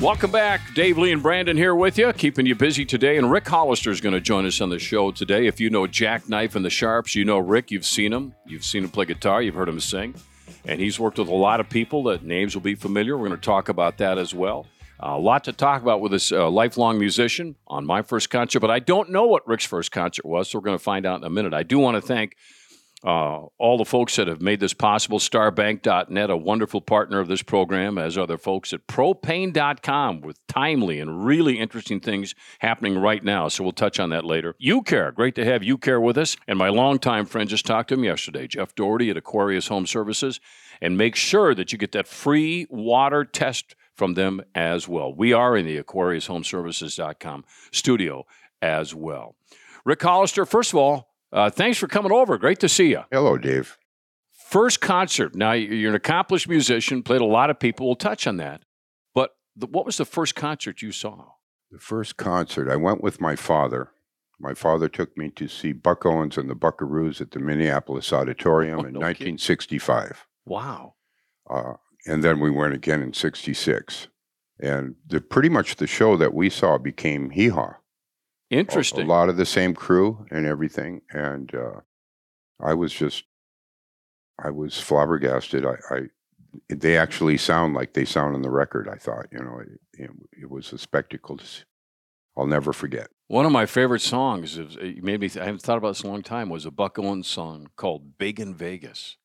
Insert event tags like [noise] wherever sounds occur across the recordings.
Welcome back. Dave Lee and Brandon here with you, keeping you busy today. And Ric Hollister is going to join us on the show today. If you know Jackknife and the Sharps, you know Ric. You've seen him. You've seen him play guitar. You've heard him sing. And he's worked with a lot of people that names will be familiar. We're going to talk about that as well. A lot to talk about with this uh, lifelong musician on my first concert, but I don't know what Ric's first concert was, so we're going to find out in a minute. I do want to thank uh, all the folks that have made this possible. Starbank.net, a wonderful partner of this program, as other folks at propane.com with timely and really interesting things happening right now. So we'll touch on that later. UCare, great to have UCare with us. And my longtime friend just talked to him yesterday, Jeff Doherty at Aquarius Home Services. And make sure that you get that free water test from them as well. We are in the AquariusHomeservices.com studio as well. Ric Hollister, first of all, uh, thanks for coming over. Great to see you. Hello, Dave. First concert. Now, you're an accomplished musician, played a lot of people. We'll touch on that. But the, what was the first concert you saw? The first concert, I went with my father. My father took me to see Buck Owens and the Buckaroos at the Minneapolis Auditorium Oh, in no 1965. Wow. Uh, and then we went again in 66. And the, pretty much the show that we saw became Hee Haw. A- Interesting. A, lot of the same crew and everything. And uh, I was just, I was flabbergasted. I, I, they actually sound like they sound on the record. I thought, you know, it, it, it was a spectacle. To see. I'll never forget. One of my favorite songs, is, made me, th- I haven't thought about this in a long time, was a Buck Owens song called Big in Vegas.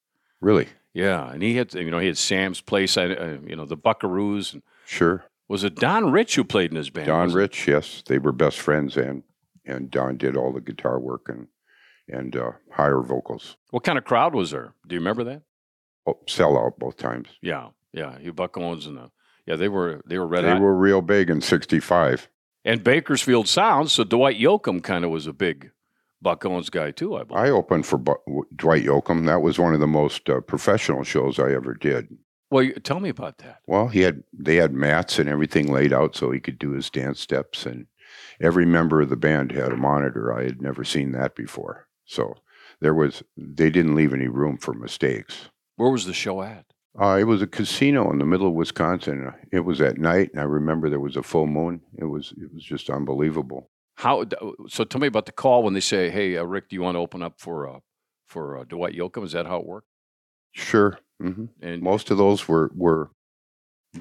Really, Yeah, and he had, you know, he had Sam's Place, I- uh, you know, the Buckaroos. And sure. Was it Don Rich who played in his band? Don? Rich, yes, they were best friends, and and Don did all the guitar work and and uh, higher vocals. What kind of crowd was there? Do you remember that? Oh, sell out both times. Yeah, yeah. You Buck Owens and the yeah, they were they were red They hot. were real big in '65. and Bakersfield Sounds. So Dwight Yoakam kind of was a big Buck Owens guy too. I believe. I opened for Bu- Dwight Yoakam. That was one of the most uh, professional shows I ever did. Well, tell me about that. Well, he had they had mats and everything laid out so he could do his dance steps, and every member of the band had a monitor. I had never seen that before. So there was they didn't leave any room for mistakes. Where was the show at? Uh, it was a casino in the middle of Wisconsin. It was at night, and I remember there was a full moon. It was it was just unbelievable. How? So tell me about the call when they say, "Hey, uh, Ric, do you want to open up for uh, for uh, Dwight Yoakam?" Is that how it worked? Sure, hmm And most of those were were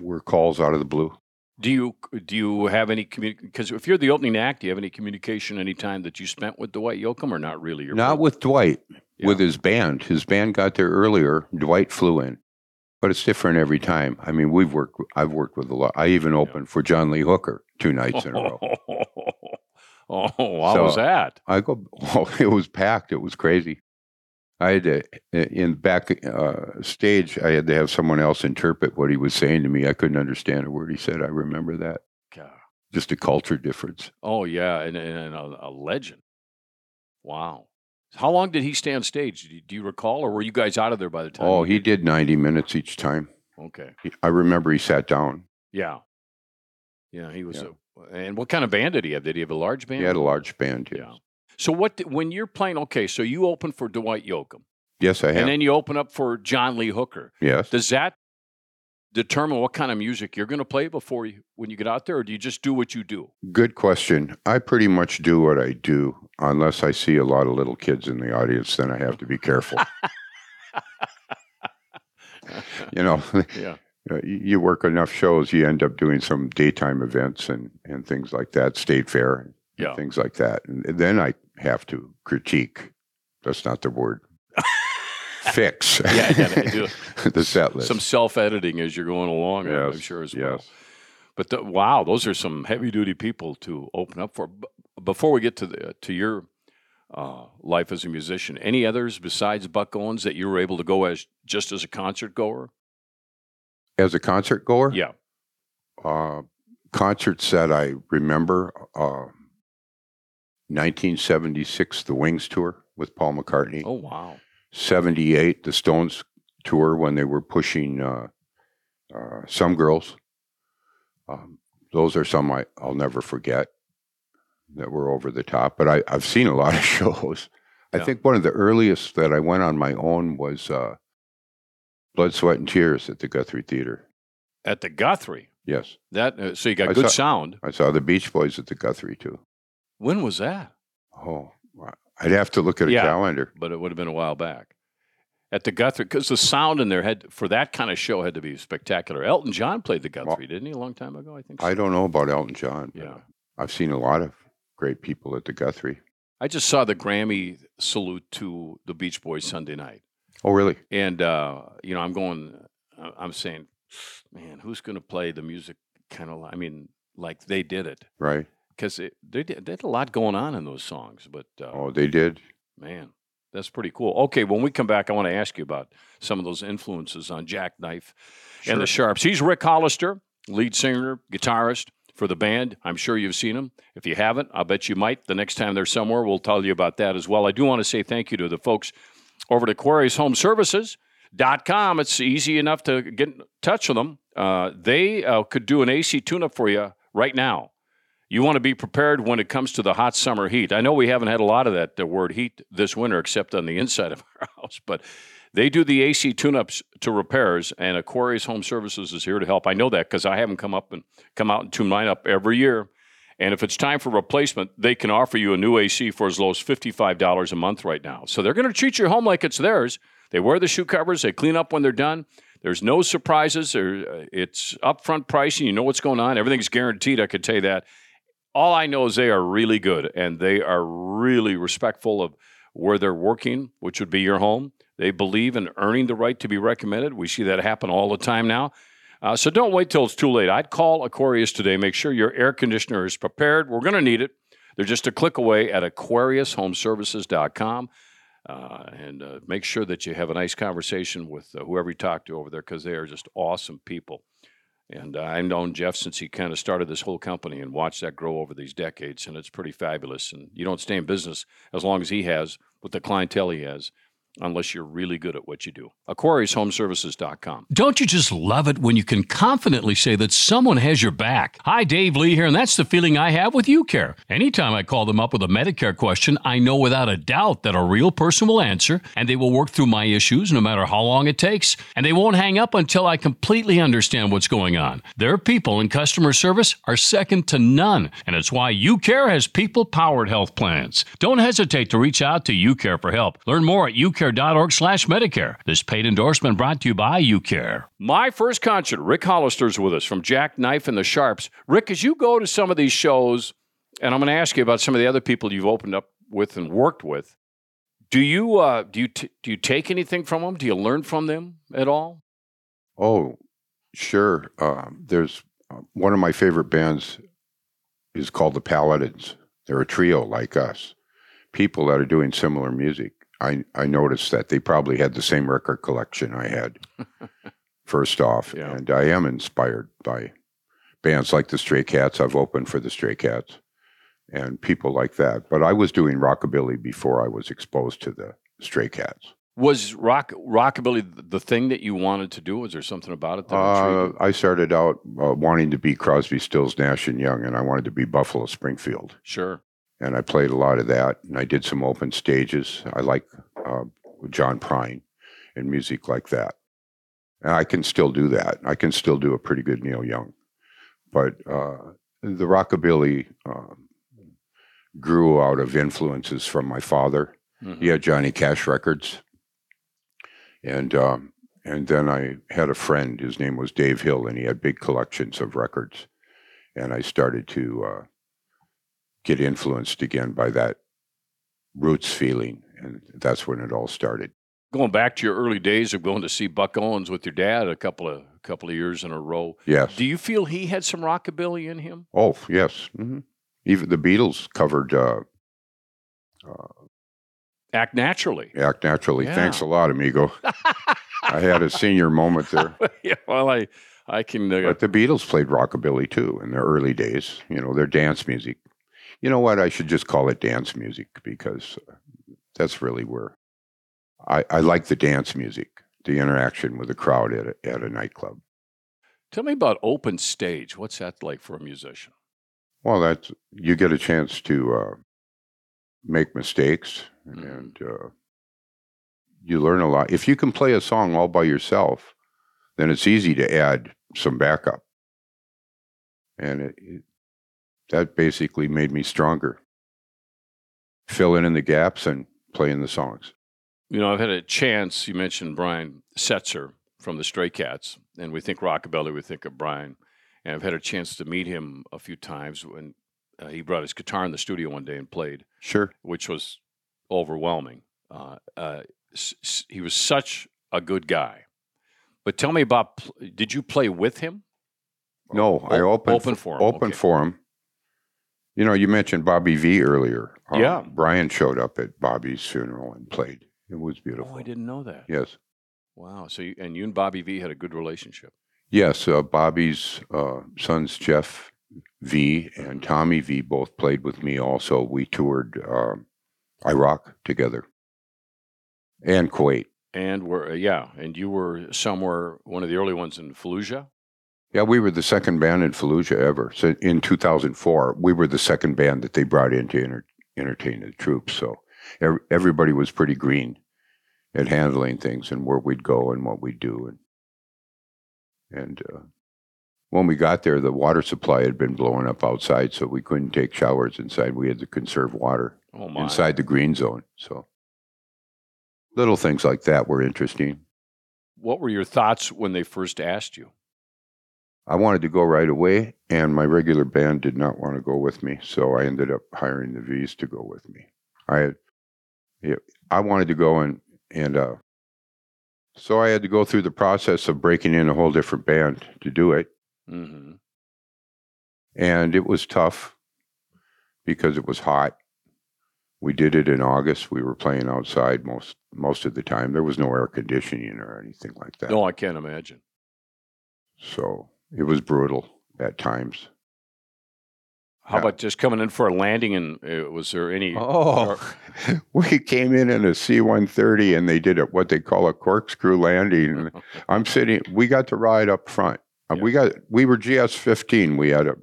were calls out of the blue. do you do you have any communication? Because if you're the opening act, do you have any communication any time that you spent with Dwight Yoakam, or not really? You're Not with Dwight, with his band. His band got there earlier. Dwight flew in, but it's different every time. I mean, we've worked. I've worked with a lot. I even opened for John Lee Hooker two nights in a row. [laughs] oh, how So- was that? I go. [laughs] Oh, it was packed. It was crazy. I had to in back uh, stage. I had to have someone else interpret what he was saying to me. I couldn't understand a word he said. I remember that. God. Just a culture difference. Oh yeah, and, and a, a legend. Wow. How long did he stay on stage? Do you, do you recall, or were you guys out of there by the time? Oh, he did ninety minutes each time. Okay. He- I remember he sat down. Yeah. Yeah, he was Yeah. a. And what kind of band did he have? Did he have a large band? He had a large band. Yes, Yeah. So what? When you're playing, okay, so you open for Dwight Yoakam, yes I have. and then you open up for John Lee Hooker. yes. Does that determine what kind of music you're going to play before you when you get out there, or do you just do what you do? Good question. I pretty much do what I do, unless I see a lot of little kids in the audience. Then I have to be careful. [laughs] you know, [laughs] yeah. uh, you work enough shows, you end up doing some daytime events and, and things like that, state fair, Yeah. things like that. And then I have to critique. That's not the word. [laughs] Fix. Yeah, you gotta do [laughs] the set list. Some self editing as you're going along, I'm- I'm sure as well. But the, wow, those are some heavy duty people to open up for. Before we get to the to your uh, life as a musician, any others besides Buck Owens that you were able to go as just as a concert goer? As a concert goer, Yeah, uh, concerts that I remember, uh, 1976, the Wings tour with Paul McCartney. Oh wow, 78, the Stones tour when they were pushing uh, uh, Some Girls. Um, those are some I, I'll never forget that were over the top. But I, I've seen a lot of [laughs] shows. I Yeah. think one of the earliest that I went on my own was uh, Blood, Sweat, and Tears at the Guthrie Theater. at the Guthrie. Yes, That uh, so you got I good saw- sound. I saw the Beach Boys at the Guthrie too. When was that? Oh. I'd have to look at a Yeah. calendar. But it would have been a while back. At the Guthrie, because the sound in there had for that kind of show had to be spectacular. Elton John played the Guthrie, didn't he, a long time ago? I think. So. I don't know about Elton John. Yeah. I've seen a lot of great people at the Guthrie. I just saw the Grammy salute to the Beach Boys Sunday night. Oh, really? And uh, you know, I'm going. I- I'm saying, man, who's going to play the music? Kind of. I mean, like they did it Right? Because they did, they had a lot going on in those songs. But uh, Oh, they did. man, that's pretty cool. Okay, when we come back, I want to ask you about some of those influences on Jackknife and the Sharps. He's Ric Hollister, lead singer, guitarist for the band. I'm sure you've seen him. If you haven't, I'll bet you might. The next time they're somewhere, we'll tell you about that as well. I do want to say thank you to the folks over at Aquarius Home Services. Dot com. It's easy enough to get in touch with them. Uh, they uh, could do an AC tune-up for you right now. You want to be prepared when it comes to the hot summer heat. I know we haven't had a lot of that the word heat this winter, except on the inside of [laughs] our house, but they do the AC tune-ups to repairs, and Aquarius Home Services is here to help. I know that because I have them come up and come out and tune mine up every year. And if it's time for replacement, they can offer you a new AC for as low as $55 a month right now. So they're going to treat your home like it's theirs. They wear the shoe covers, they clean up when they're done. There's no surprises. Uh, it's upfront pricing. You know what's going on. Everything's guaranteed. I could tell you that. All I know is they are really good and they are really respectful of where they're working, which would be your home. They believe in earning the right to be recommended. We see that happen all the time now. Uh, so don't wait till it's too late. I'd call Aquarius today. Make sure your air conditioner is prepared. We're going to need it. They're just a click away at aquariushomeservices.com. Uh, and uh, make sure that you have a nice conversation with uh, whoever you talk to over there because they are just awesome people. And uh, I've known Jeff since he kind of started this whole company and watched that grow over these decades, and it's pretty fabulous. And you don't stay in business as long as he has with the clientele he has, unless you're really good at what you do. AquariusHomeservices.com. Don't you just love it when you can confidently say that someone has your back? Hi, Dave Lee here, and that's the feeling I have with UCare. Anytime I call them up with a Medicare question, I know without a doubt that a real person will answer, and they will work through my issues no matter how long it takes, and they won't hang up until I completely understand what's going on. Their people in customer service are second to none, and it's why UCare has people powered health plans. Don't hesitate to reach out to UCare for help. Learn more at ucare.org slash Medicare. This paid endorsement brought to you by UCare. My first concert, Ric Hollister's with us from Jackknife and the Sharps. Ric, as you go to some of these shows, and I'm going to ask you about some of the other people you've opened up with and worked with. Do you uh, do you t- do you take anything from them? Do you learn from them at all? Oh, sure. Um, there's uh, one of my favorite bands is called the Paladins. They're a trio like us, people that are doing similar music. I I noticed that they probably had the same record collection I had. [laughs] first off, Yeah. and I am inspired by bands like the Stray Cats. I've opened for the Stray Cats and people like that. But I was doing rockabilly before I was exposed to the Stray Cats. Was rock rockabilly the thing that you wanted to do? Was there something about it that Uh. I started out uh, wanting to be Crosby, Stills, Nash and Young, and I wanted to be Buffalo Springfield. Sure. And I played a lot of that, and I did some open stages. I like uh, John Prine and music like that. And I can still do that. I can still do a pretty good Neil Young. But uh, the rockabilly um, grew out of influences from my father. Mhm. He had Johnny Cash records, and um, and then I had a friend. His name was Dave Hill, and he had big collections of records. And I started to uh, get influenced again by that roots feeling, and that's when it all started. Going back to your early days of going to see Buck Owens with your dad a couple of couple of years in a row. Yes. Do you feel he had some rockabilly in him? oh, yes. hmm Even the Beatles covered uh, Act naturally. "Act Naturally." Yeah. Thanks a lot, amigo. [laughs] I had a senior moment there. [laughs] yeah, well, I I can. Uh, But the Beatles played rockabilly too in their early days. You know, their dance music. You know what? I should just call it dance music because uh, that's really where I, I like the dance music, the interaction with the crowd at a, at a nightclub. tell me about open stage. What's that like for a musician? Well, that's you get a chance to uh, make mistakes Mhm. and uh, you learn a lot. If you can play a song all by yourself, then it's easy to add some backup. and it, it, that basically made me stronger. Filling in the gaps and playing the songs. You know, I've had a chance. You mentioned Brian Setzer from the Stray Cats, and we think rockabilly, we think of Brian. And I've had a chance to meet him a few times when uh, he brought his guitar in the studio one day and played, Sure. which was overwhelming. Uh, uh, s- s- he was such a good guy. But tell me about. pl- Did you play with him? No, I opened open for him, Open okay. for him. You know, you mentioned Bobby Vee earlier. Um, Yeah. Brian showed up at Bobby's funeral and played. It was beautiful. Oh, I didn't know that. Yes. Wow. So, you, and you and Bobby Vee had a good relationship. Yes. Uh, Bobby's uh, sons, Jeff Vee and Tommy Vee, both played with me also. We toured um, Iraq together and Kuwait. And were yeah, and you were somewhere one of the early ones in Fallujah. Yeah, we were the second band in Fallujah ever. So in 2004, we were the second band that they brought in to enter, entertain the troops. So ev- everybody was pretty green at handling things and where we'd go and what we'd do. And, and uh, when we got there, the water supply had been blowing up outside, so we couldn't take showers inside. We had to conserve water Oh inside the green zone. So little things like that were interesting. What were your thoughts when they first asked you? I wanted to go right away, and my regular band did not want to go with me, so I ended up hiring the Vees to go with me. I had, yeah, I wanted to go and and uh, so I had to go through the process of breaking in a whole different band to do it, mm-hmm. and it was tough because it was hot. We did it in August. We were playing outside most most of the time. There was no air conditioning or anything like that. No, I can't imagine. So it was brutal at times. How Yeah. about just coming in for a landing? And uh, was there any? Oh, [laughs] we came in in a C 130 and they did a, what they call a corkscrew landing. [laughs] I'm sitting, we got to ride up front. Uh, We got, we were GS 15. We had a,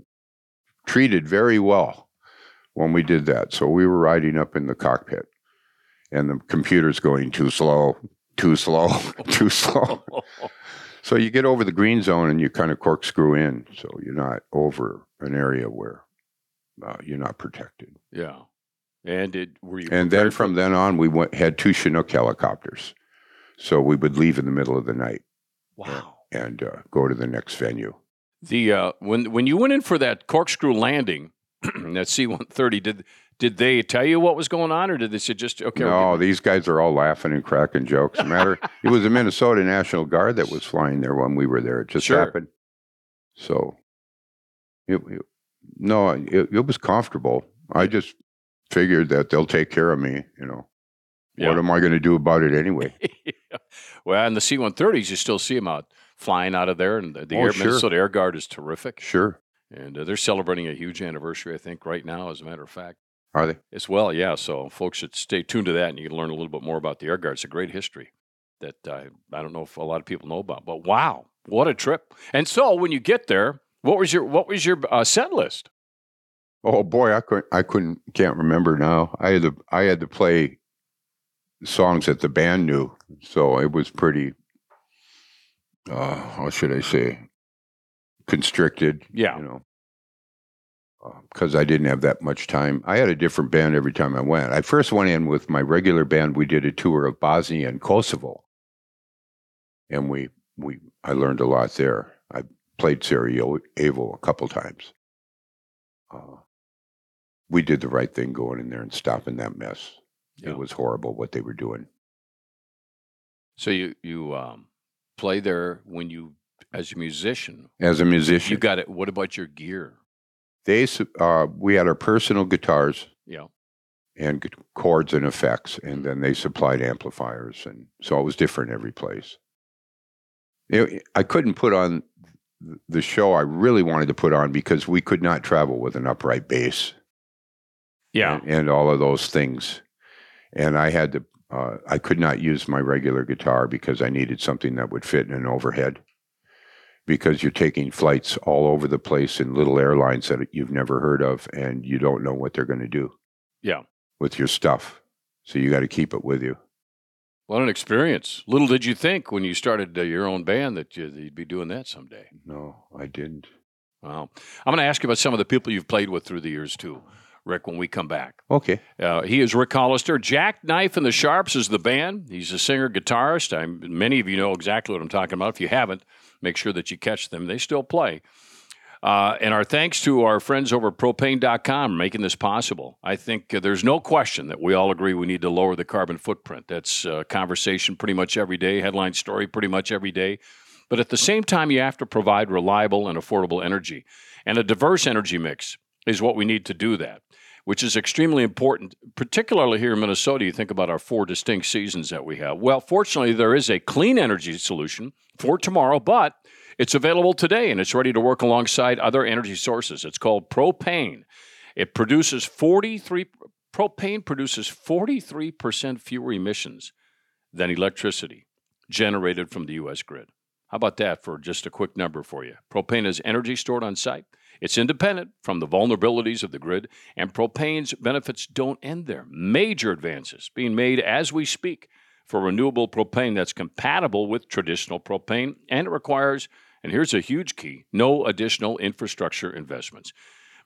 treated very well when we did that. So we were riding up in the cockpit and the computer's going too slow, too slow, [laughs] too slow. So you get over the green zone and you kind of corkscrew in. So you're not over an area where uh, you're not protected. yeah. And did were you? And then from then on, we went had two Chinook helicopters. So we would leave in the middle of the night wow. and uh, go to the next venue. The uh, when when you went in for that corkscrew landing, [clears throat] that C one thirty, did did they tell you what was going on, or did they say just okay? no, these guys are all laughing and cracking jokes. [laughs] Matter, it was the Minnesota National Guard that was flying there when we were there. It just Sure. happened. So, it, it- no, it, it was comfortable. I just figured that they'll take care of me. You know, Yeah. what am I going to do about it anyway? [laughs] well, and the C one thirties, you still see them out flying out of there, and the, the Oh, Air, sure. Minnesota Air Guard is terrific, Sure, and uh, they're celebrating a huge anniversary, I think, right now. As a matter of fact. Are they? as well. Yeah, so folks should stay tuned to that, and you can learn a little bit more about the Air Guard. It's a great history that uh, I don't know if a lot of people know about. But wow, what a trip! And so when you get there, what was your what was your uh, set list? Oh boy, I couldn't. I couldn't. Can't remember now. I had to. I had to play songs that the band knew, so it was pretty. Uh, how should I say? Constricted. Yeah. You know, because I didn't have that much time. I had a different band every time I went. I first went in with my regular band. We did a tour of Bosnia and Kosovo, and we we I learned a lot there. I played Sarajevo a couple times. Uh, we did the right thing going in there and stopping that mess. Yeah. It was horrible what they were doing. So you you um, play there when you as a musician. As a musician, You got it. What about your gear? They uh, we had our personal guitars Yeah. and gu- chords and effects, and then they supplied amplifiers, and so it was different every place. It- I couldn't put on the show I really wanted to put on because we could not travel with an upright bass. Yeah. and, and all of those things. And I had to, uh, I could not use my regular guitar because I needed something that would fit in an overhead. Because you're taking flights all over the place in little airlines that you've never heard of, and you don't know what they're going to do Yeah. with your stuff. So you got to keep it with you. What an experience! Little did you think when you started uh, your own band that you- that you'd be doing that someday. No, I didn't. Wow. I'm going to ask you about some of the people you've played with through the years, too, Ric, when we come back. Okay. Uh, he is Ric Hollister. Jackknife and the Sharps is the band. He's a singer guitarist. I'm, many of you know exactly what I'm talking about. If you haven't, make sure that you catch them. They still play. Uh, and our thanks to our friends over at propane.com making this possible. I think uh, there's no question that we all agree we need to lower the carbon footprint. That's a conversation pretty much every day, headline story pretty much every day. But at the same time, you have to provide reliable and affordable energy. And a diverse energy mix is what we need to do that, which is extremely important, particularly here in Minnesota. You think about our four distinct seasons that we have. Well, fortunately, there is a clean energy solution for tomorrow, but it's available today and it's ready to work alongside other energy sources. It's called propane. It produces 43 propane produces 43% fewer emissions than electricity generated from the US grid. How about that for just a quick number for you? Propane is energy stored on site. It's independent from the vulnerabilities of the grid, and propane's benefits don't end there. Major advances being made as we speak for renewable propane that's compatible with traditional propane, and it requires and here's a huge key no additional infrastructure investments.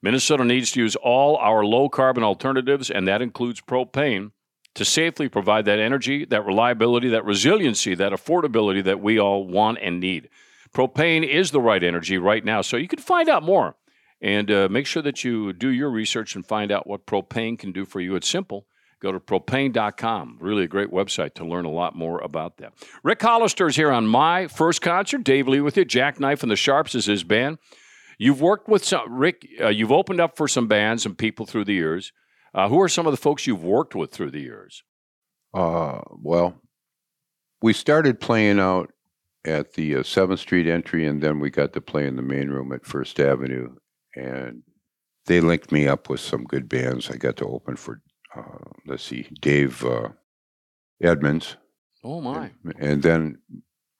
Minnesota needs to use all our low carbon alternatives, and that includes propane, to safely provide that energy, that reliability, that resiliency, that affordability that we all want and need. Propane is the right energy right now, so you can find out more and uh, make sure that you do your research and find out what propane can do for you. It's simple. Go to propane.com. Really a great website to learn a lot more about that. Ric Hollister is here on my first concert. Dave Lee with you. Jackknife and the Sharps is his band. You've worked with some, Ric, uh, you've opened up for some bands and people through the years. Uh, who are some of the folks you've worked with through the years? Uh, well, we started playing out at the uh, 7th Street entry, and then we got to play in the main room at First Avenue. And they linked me up with some good bands. I got to open for uh, let's see, Dave uh, Edmunds. Oh my! And, and, then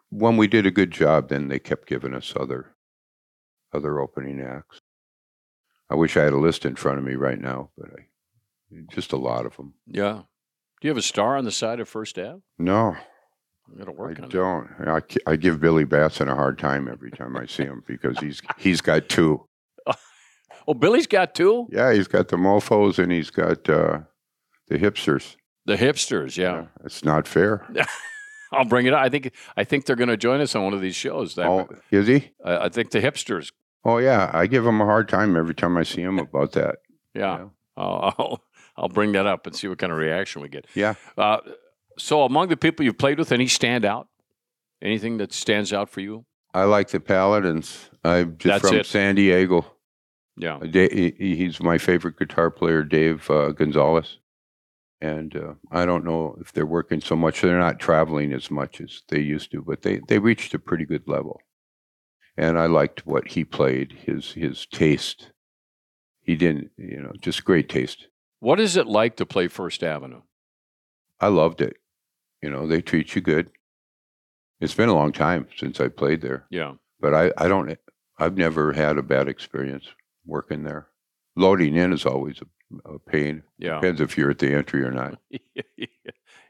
when we did a good job, then they kept giving us other other opening acts. I wish I had a list in front of me right now, but I just a lot of them. Yeah. Do you have a star on the side of First Ave? No. I gotta work I on don't. I, I give Billy Batson a hard time every time I see him because he's he's got two. Oh, Billy's got two. Yeah, he's got the mofo's and he's got uh, the Hypstrz. The Hypstrz, yeah. yeah it's not fair. [laughs] I'll bring it up. I think I think they're going to join us on one of these shows. That, oh, is he? I, I, think the Hypstrz. Oh yeah, I give him a hard time every time I see him about that. [laughs] Yeah, yeah. I'll, I'll, I'll bring that up and see what kind of reaction we get. Yeah. Uh, so among the people you've played with, any stand out? Anything that stands out for you? I like the Paladins. I'm just That's from it. San Diego. Yeah. He's my favorite guitar player, Dave uh, Gonzalez and uh, I don't know if they're working so much. They're not traveling as much as they used to, but they they reached a pretty good level. And I liked what he played. His his taste. He didn't, you know, just great taste. What is it like to play First Avenue? I loved it. You know, they treat you good. It's been a long time since I played there. Yeah. But I, I don't I've never had a bad experience working there. Loading in is always a a pain. Yeah. Depends if you're at the entry or not. [laughs]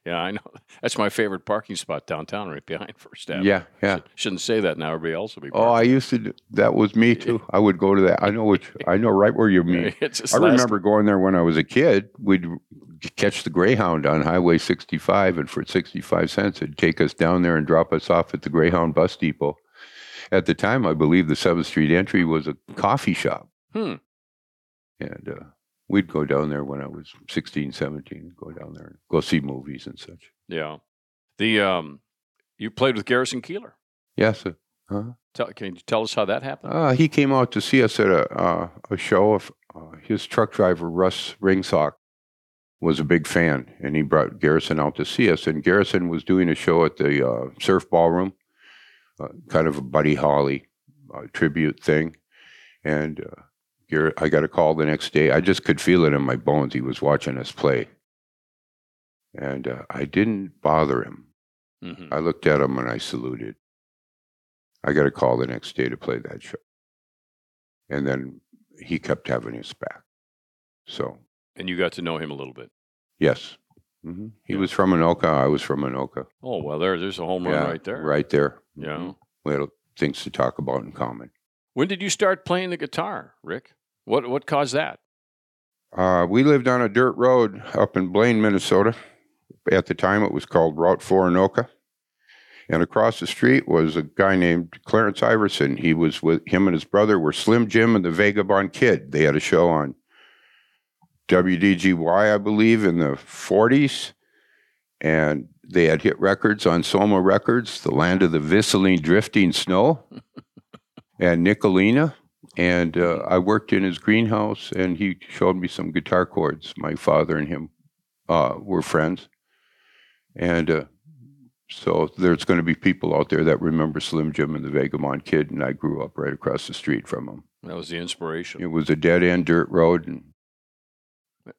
yeah, I know. That's my favorite parking spot downtown, right behind First Avenue. Yeah, yeah. Shouldn't say that now. Everybody else will be. Parking. Oh, I used to. Do, that was me [laughs] too. I would go to that. I know which. [laughs] I know right where you mean. I remember going there when I was a kid. We'd catch the Greyhound on Highway 65, and for 65 cents, it'd take us down there and drop us off at the Greyhound bus depot. At the time, I believe the Seventh Street entry was a coffee shop. Hmm. And uh, we'd go down there when I was 16, 17, go down there and go see movies and such. Yeah. The um, you played with Garrison Keillor. Yes. Uh, huh? Tell, can you tell us how that happened? Uh, he came out to see us at a uh, a show. Of, uh, his truck driver Russ Ringsak was a big fan, and he brought Garrison out to see us. And Garrison was doing a show at the uh, Surf Ballroom, uh, kind of a Buddy Holly tribute thing, and I got a call the next day. I just could feel it in my bones. He was watching us play. And uh, I didn't bother him. Mm-hmm. I looked at him and I saluted. I got a call the next day to play that show. And then he kept having his back. So. And you got to know him a little bit. Yes. Mm-hmm. He yeah. was from Anoka. I was from Anoka. Oh well, there, there's a home run yeah, right there. Right there. Yeah. Mm-hmm. We had things to talk about in common. When did you start playing the guitar, Ric? What what caused that? Uh, we lived on a dirt road up in Blaine, Minnesota. At the time, it was called Route 4 Anoka. And across the street was a guy named Clarence Iverson. He was with him and his brother were Slim Jim and the Vagabond Kid. They had a show on WDGY, I believe, in the 40s. And they had hit records on Soma Records, The Land of the Visceline Drifting Snow, [laughs] and Nicolina. And uh, I worked in his greenhouse, and he showed me some guitar chords. My father and him uh, were friends. And uh, so there's going to be people out there that remember Slim Jim and the Vagabond Kid, and I grew up right across the street from him. That was the inspiration. It was a dead end dirt road, and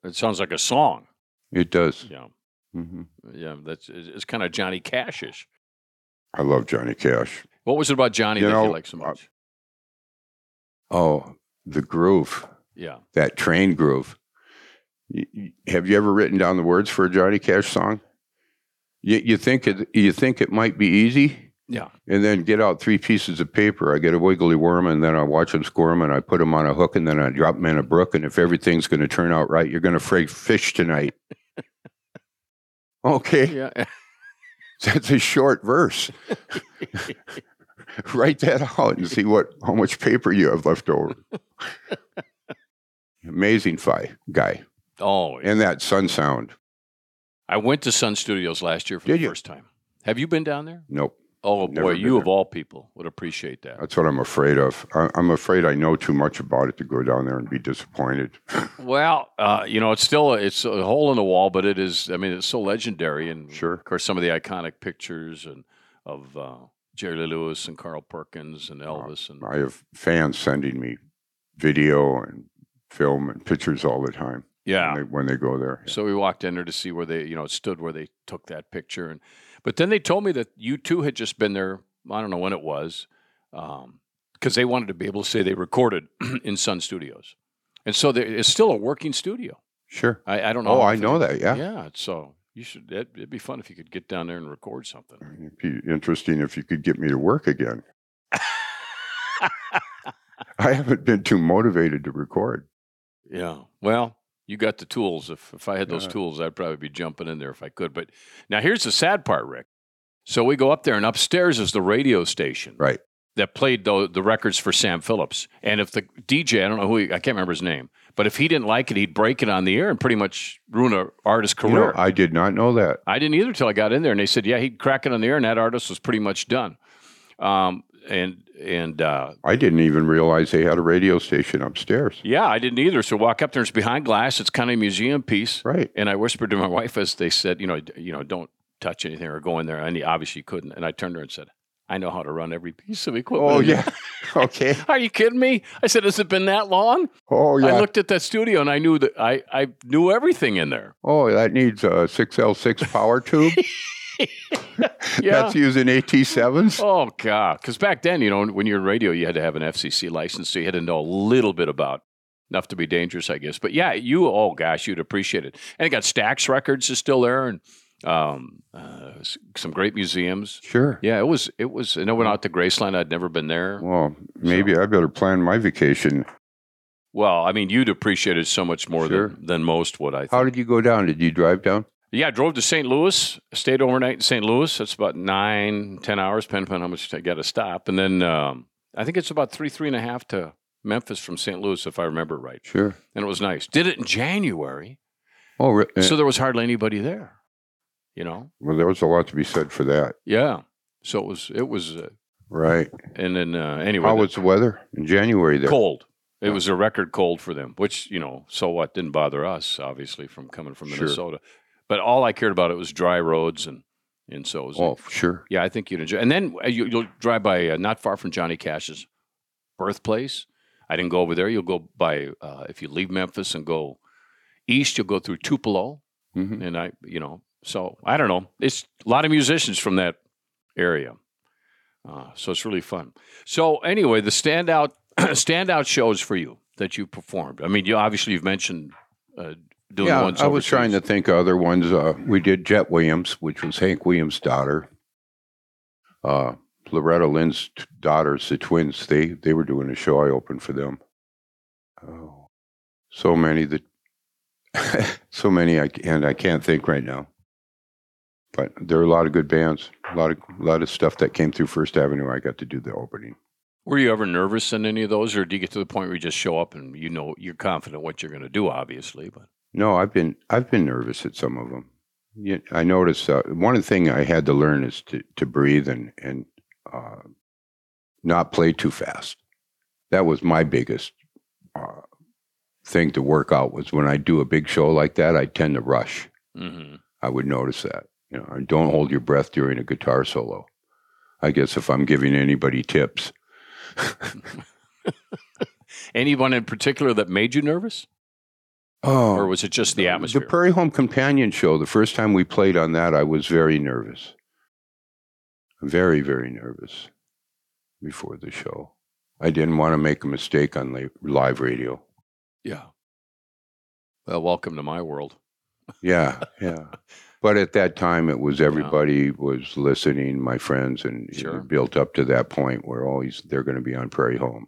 It sounds like a song. it does. Yeah, hmm yeah. That's it's, kind of Johnny Cashish. I love Johnny Cash. What was it about Johnny You that you like so uh, much? Oh, the groove, yeah. that train groove. Have you ever written down the words for a Johnny Cash song? You, you think it, you think it might be easy, Yeah. and then get out three pieces of paper. I get a wiggly worm, and then I watch them squirm, and I put them on a hook, and then I drop them in a brook. And if everything's going to turn out right, you're going to fray fish tonight. [laughs] okay, Yeah. [laughs] that's a short verse. [laughs] [laughs] Write that out and see what how much paper you have left over. [laughs] Amazing fi guy, oh, and that sun sound. I went to Sun Studios last year for Did the you? first time. Have you been down there? Nope, Oh Never boy, you of all people would appreciate that. that's what I'm afraid of. I'm afraid I know too much about it to go down there and be disappointed. [laughs] Well, uh, you know, it's still it's a hole in the wall, but it is. I mean, it's so legendary, and Sure. of course, some of the iconic pictures and of uh, Jerry Lewis and Carl Perkins and Elvis, and I have fans sending me video and film and pictures all the time yeah. when, they, when they go there. So we walked in there to see where they, you know, stood where they took that picture, and but then they told me that U2 had just been there. I don't know when it was, um, because they wanted to be able to say they recorded [clears throat] in Sun Studios, and so there, it's still a working studio. Sure. I, I don't know. Oh, I know that. Yeah. Yeah. So you should. It'd, it'd be fun if you could get down there and record something. It'd be interesting if you could get me to work again. [laughs] I haven't been too motivated to record. Yeah. Well, you got the tools. If if I had those Yeah. tools, I'd probably be jumping in there if I could. But now here's the sad part, Ric. So we go up there, and upstairs is the radio station Right. that played the the records for Sam Phillips. And if the DJ, I don't know who, he, I can't remember his name, but if he didn't like it, he'd break it on the air and pretty much ruin an artist's You career. know, I did not know that. I didn't either till I got in there, and they said, yeah, he'd crack it on the air, and that artist was pretty much done. Um, and and uh, I didn't even realize they had a radio station upstairs. yeah, I didn't either. So walk up there, it's behind glass. It's kind of a museum piece. Right. And I whispered to my wife as they said, you know, you know, don't touch anything or go in there. And he obviously couldn't. And I turned to her and said, I know how to run every piece of oh, equipment. Oh yeah. [laughs] okay. [laughs] Are you kidding me? I said, has it been that long? Oh yeah. I looked at that studio and I knew that I, I knew everything in there. oh, that needs a six L six power [laughs] tube. Yeah. That's using AT sevens. Oh God! Because back then, you know, when you're in radio, you had to have an FCC license, so you had to know a little bit about enough to be dangerous, I guess. But yeah, you, oh gosh, you'd appreciate it. And it got Stax Records is still there, and um, uh, some great museums. Sure. Yeah, it was. It was. And I went out to Graceland. I'd never been there. Well, maybe I better plan my vacation. Well, I mean, you'd appreciate it so much more Sure. than, than most would. I think. How did you go down? Did you drive down? Yeah, I drove to St. Louis, stayed overnight in St. Louis. That's about nine, ten hours, depending on how much I got to stop. And then um, I think it's about three, three and a half to Memphis from St. Louis, if I remember right. Sure. And it was nice. Did it in January, Oh, re- eh, so there was hardly anybody there. You know? well, there was a lot to be said for that. Yeah. So it was, it was, uh, Right. and then uh, anyway, How the- was the weather in January there? cold. It Yeah. was a record cold for them, which you know, so what didn't bother us, obviously, from coming from Sure. Minnesota. But all I cared about it was dry roads, and and so it was. Oh, sure. Yeah, I think you'd enjoy. And then uh, you, you'll drive by uh, not far from Johnny Cash's birthplace. I didn't go over there. You'll go by uh, if you leave Memphis and go east. You'll go through Tupelo, hmm and I, you know, so I don't know. It's a lot of musicians from that area, uh, so it's really fun. So anyway, the standout [clears throat] standout shows for you that you performed. I mean, you obviously you've mentioned uh, doing Yeah, ones. I was trying to think of other ones. Uh, we did Jett Williams, which was Hank Williams' daughter. Uh, Loretta Lynn's t- daughters, the twins, they they were doing a show. I opened for them. Oh, so many that, [laughs] so many, I, and I can't think right now. But there are a lot of good bands, a lot of a lot of stuff that came through First Avenue. I got to do the opening. Were you ever nervous in any of those, or do you get to the point where you just show up and you know you're confident what you're going to do? Obviously, but No, I've been I've been nervous at some of them. I noticed uh, one thing I had to learn is to to breathe and and uh, not play too fast. That was my biggest uh, thing to work out. Was when I do a big show like that, I tend to rush. hmm I would notice that. You know, and don't hold your breath during a guitar solo. I guess if I'm giving anybody tips, [laughs] anyone in particular that made you nervous, oh, or was it just the atmosphere? The Prairie Home Companion show, the first time we played on that, I was very nervous. Very, very nervous before the show. I didn't want to make a mistake on li- live radio. Yeah. Well, welcome to my world. Yeah, yeah. [laughs] But at that time, it was everybody was listening, my friends, and Sure. built up to that point where always they're going to be on Prairie Home,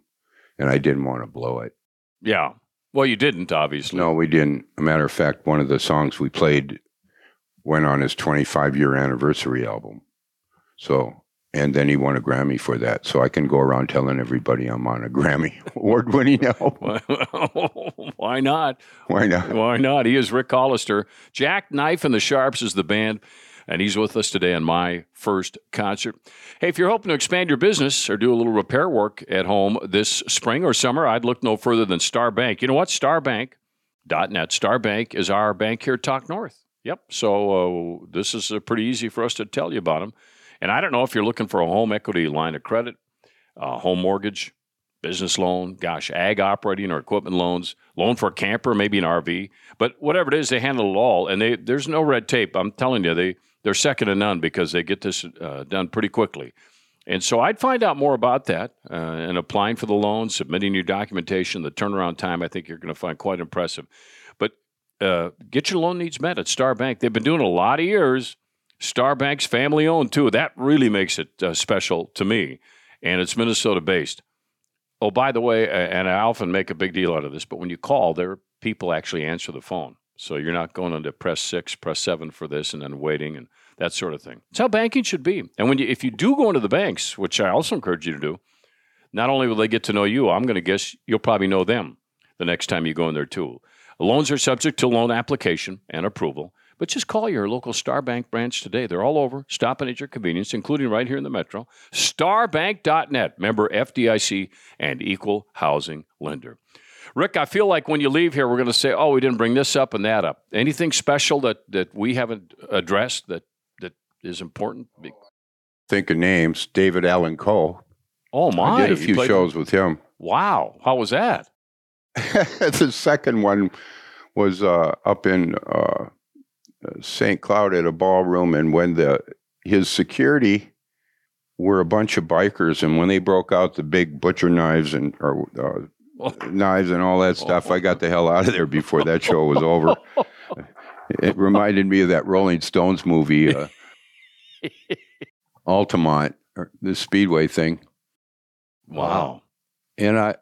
and I didn't want to blow it. Yeah. Well, you didn't, obviously. No, we didn't. A matter of fact, one of the songs we played went on his 25 year anniversary album. So, and then he won a Grammy for that. So I can go around telling everybody I'm on a Grammy [laughs] award winning album. [laughs] Why not? Why not? Why not? He is Ric Hollister. Jackknife and the Sharps is the band, and he's with us today on my first concert. Hey, if you're hoping to expand your business or do a little repair work at home this spring or summer, I'd look no further than Star Bank. You know what? Starbank.net. Star Bank is our bank here at Talk North. Yep. So uh, this is uh, pretty easy for us to tell you about them. And I don't know if you're looking for a home equity line of credit, uh, home mortgage, business loan, gosh, ag operating or equipment loans, loan for a camper, maybe an RV, but whatever it is, they handle it all, and they there's no red tape. I'm telling you, they they're second to none because they get this uh, done pretty quickly. And so I'd find out more about that uh, and applying for the loan, submitting your documentation. The turnaround time, I think you're going to find quite impressive. But uh, get your loan needs met at Star Bank. They've been doing a lot of years. Star Bank's family owned too. That really makes it uh, special to me, and it's Minnesota based. Oh, by the way, and I often make a big deal out of this, but when you call, there people actually answer the phone. So you're not going into press six, press seven for this, and then waiting and that sort of thing. It's how banking should be. And when you, if you do go into the banks, which I also encourage you to do, not only will they get to know you, I'm going to guess you'll probably know them the next time you go in there too. Loans are subject to loan application and approval, but just call your local Star Bank branch today. They're all over, stopping at your convenience, including right here in the metro. Starbank.net, member FDIC and equal housing lender. Ric, I feel like when you leave here, we're going to say, "Oh, we didn't bring this up and that up." Anything special that that we haven't addressed that that is important? Think of names David Allan Coe. Oh my! I did a few shows with him. Wow, how was that? [laughs] the second one was uh, up in uh, St. Cloud at a ballroom, and when the his security were a bunch of bikers, and when they broke out the big butcher knives and or uh, [laughs] knives and all that stuff, I got the hell out of there before that show was over. [laughs] It reminded me of that Rolling Stones movie, uh, [laughs] Altamont, or the Speedway thing, Wow. and I.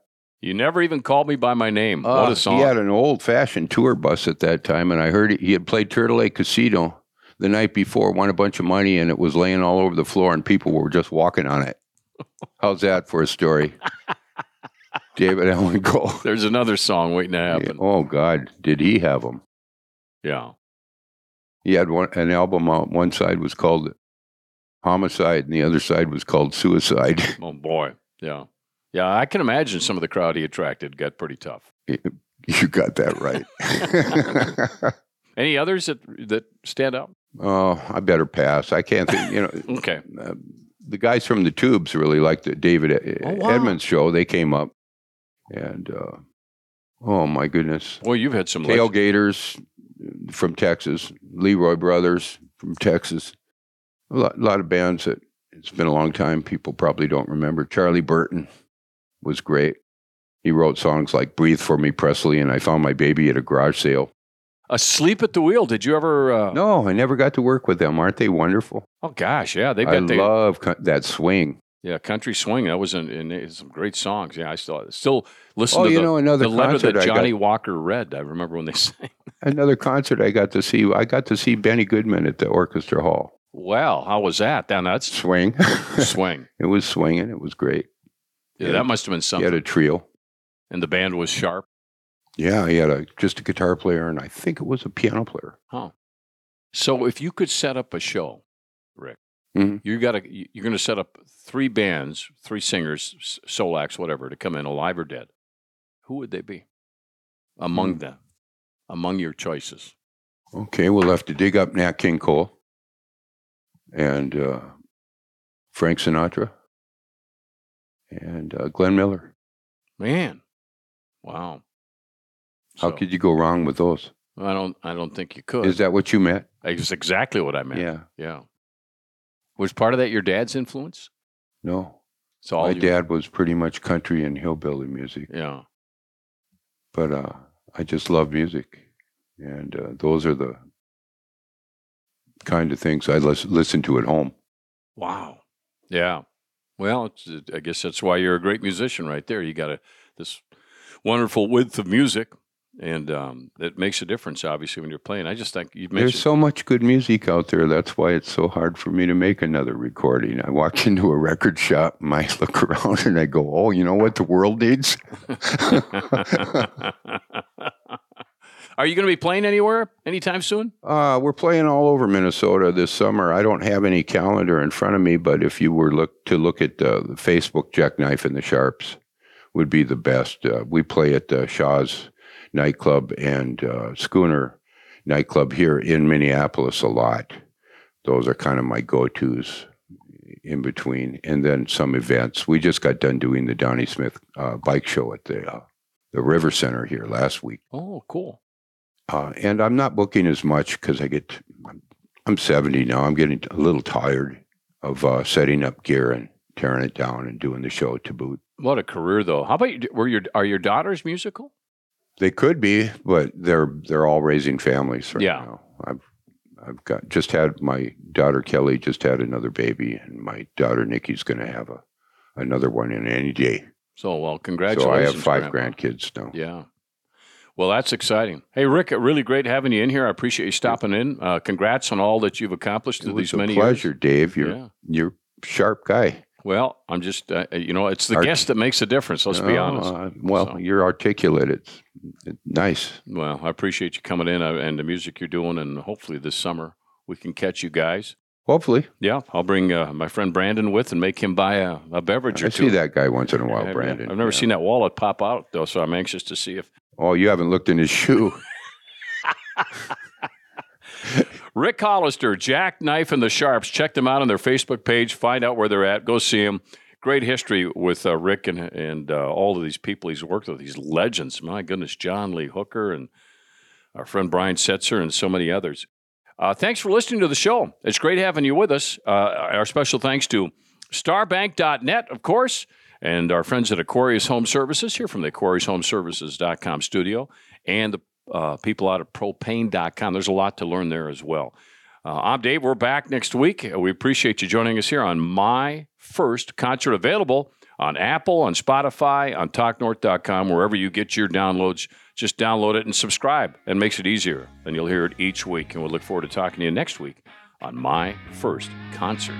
You never even called me by my name. Uh, what a song. He had an old fashioned tour bus at that time, and I heard he had played Turtle Lake Casino the night before, won a bunch of money, and it was laying all over the floor, and people were just walking on it. How's that for a story? [laughs] David Allan Coe. There's another song waiting to happen. Oh God, did he have them? Yeah. He had one an album out. One side was called Homicide, and the other side was called Suicide. Oh boy. Yeah. Yeah. I can imagine some of the crowd he attracted got pretty tough. you got that right. [laughs] Any others that that stand out? oh, I better pass. I can't think. You know, [laughs] Okay. uh, the guys from the Tubes really liked the David Oh, wow. Edmunds show. They came up, and uh, oh my goodness, Well, you've had some. Tailgators from Texas, LeRoi Brothers from Texas, a lot, lot of bands that it's been a long time. People probably don't remember. Charlie Burton was great. He wrote songs like "Breathe for Me, Presley," and "I Found My Baby at a Garage Sale." Asleep at the wheel. Did you ever? Uh, No, I never got to work with them. Aren't they wonderful? Oh gosh, yeah, they've I got the. love co- that swing. Yeah, country swing. That was in, in some great songs. Yeah, I still still listen Oh, to you the, know, another the letter concert that I got- Johnny Walker read. I remember when they [laughs] sang. Another concert I got to see. I got to see Benny Goodman at the Orchestra Hall. Well, how was that? Down that's Swing. [laughs] swing. it was swinging. It was great. Yeah, that must have been something. He had a trio. and the band was sharp. Yeah, he had a just a guitar player, and I think it was a piano player. Huh. So if you could set up a show, Ric, Mhm. you got to you're going to set up three bands, three singers, soul acts, whatever, to come in, alive or dead. Who would they be among Hmm. them, among your choices? Okay, we'll have to dig up Nat King Cole and uh, Frank Sinatra and uh, Glenn Miller. Man, wow. How So, could you go wrong with those? I don't. I don't think you could. Is that what you meant? That's exactly what I meant. Yeah. Yeah. Was part of that your dad's influence? No. So all My you- dad was pretty much country and hillbilly music, Yeah. but uh, I just love music, and uh, those are the kind of things I lis- listen to at home. Wow. Yeah. Well, I guess that's why you're a great musician, right there. You got a this wonderful width of music, and um, it makes a difference, obviously, when you're playing. I just think you've There's so much good music out there. That's why it's so hard for me to make another recording. I walk [laughs] into a record shop and I [laughs] look around and I go, "Oh, you know what the world needs?" [laughs] Are you going to be playing anywhere anytime soon? Uh, we're playing all over Minnesota this summer. I don't have any calendar in front of me, but if you were look to look at uh, the Facebook, Jackknife and the Sharps would be the best. Uh, we play at uh, Shaw's nightclub and uh, Schooner nightclub here in Minneapolis a lot. Those are kind of my go-tos in between, and then some events. We just got done doing the Donnie Smith uh, bike show at the uh, the River Center here last week. Oh, cool. Uh, and I'm not booking as much because I get, I'm, I'm 70 now. I'm getting a little tired of uh, setting up gear and tearing it down and doing the show to boot. What a career, though. How about you? Were your are your daughters musical? They could be, but they're they're all raising families right Yeah. now. I've I've got just had my daughter Kelly just had another baby, and my daughter Nikki's going to have a another one in any day. So, well, congratulations. So I have five Grandpa. grandkids now. Yeah. Well, that's exciting. Hey, Ric, really great having you in here. I appreciate you stopping in. Uh, congrats on all that you've accomplished through was these a many pleasure, years. Dave. You're Yeah. you're sharp guy. Well, I'm just, uh, you know, it's the Art- guest that makes a difference. Let's be Oh, honest. uh, well, So- you're articulate. It's, it's nice. Well, I appreciate you coming in uh, and the music you're doing, and hopefully this summer we can catch you guys. Hopefully, Yeah, I'll bring uh, my friend Brandon with and make him buy a, a beverage I or two. I see that guy once in a while, Brandon. I've never Yeah. seen that wallet pop out though, so I'm anxious to see if Oh, you haven't looked in his shoe. [laughs] Ric Hollister, Jackknife, and the Sharps. Check them out on their Facebook page. Find out where they're at. Go see them. Great history with uh, Rick and and uh, all of these people he's worked with. These legends. My goodness, John Lee Hooker and our friend Brian Setzer and so many others. Uh, thanks for listening to the show. It's great having you with us. Uh, our special thanks to starbank.net, of course, and our friends at Aquarius Home Services here from the AquariusHomeservices.com studio and the uh, people out of propane.com. There's a lot to learn there as well. Uh, I'm Dave. We're back next week. Uh, We appreciate you joining us here on My First Concert, available on Apple, on Spotify, on TalkNorth.com, wherever you get your downloads. Just download it and subscribe. It makes it easier, and you'll hear it each week. And we'll look forward to talking to you next week on My First Concert.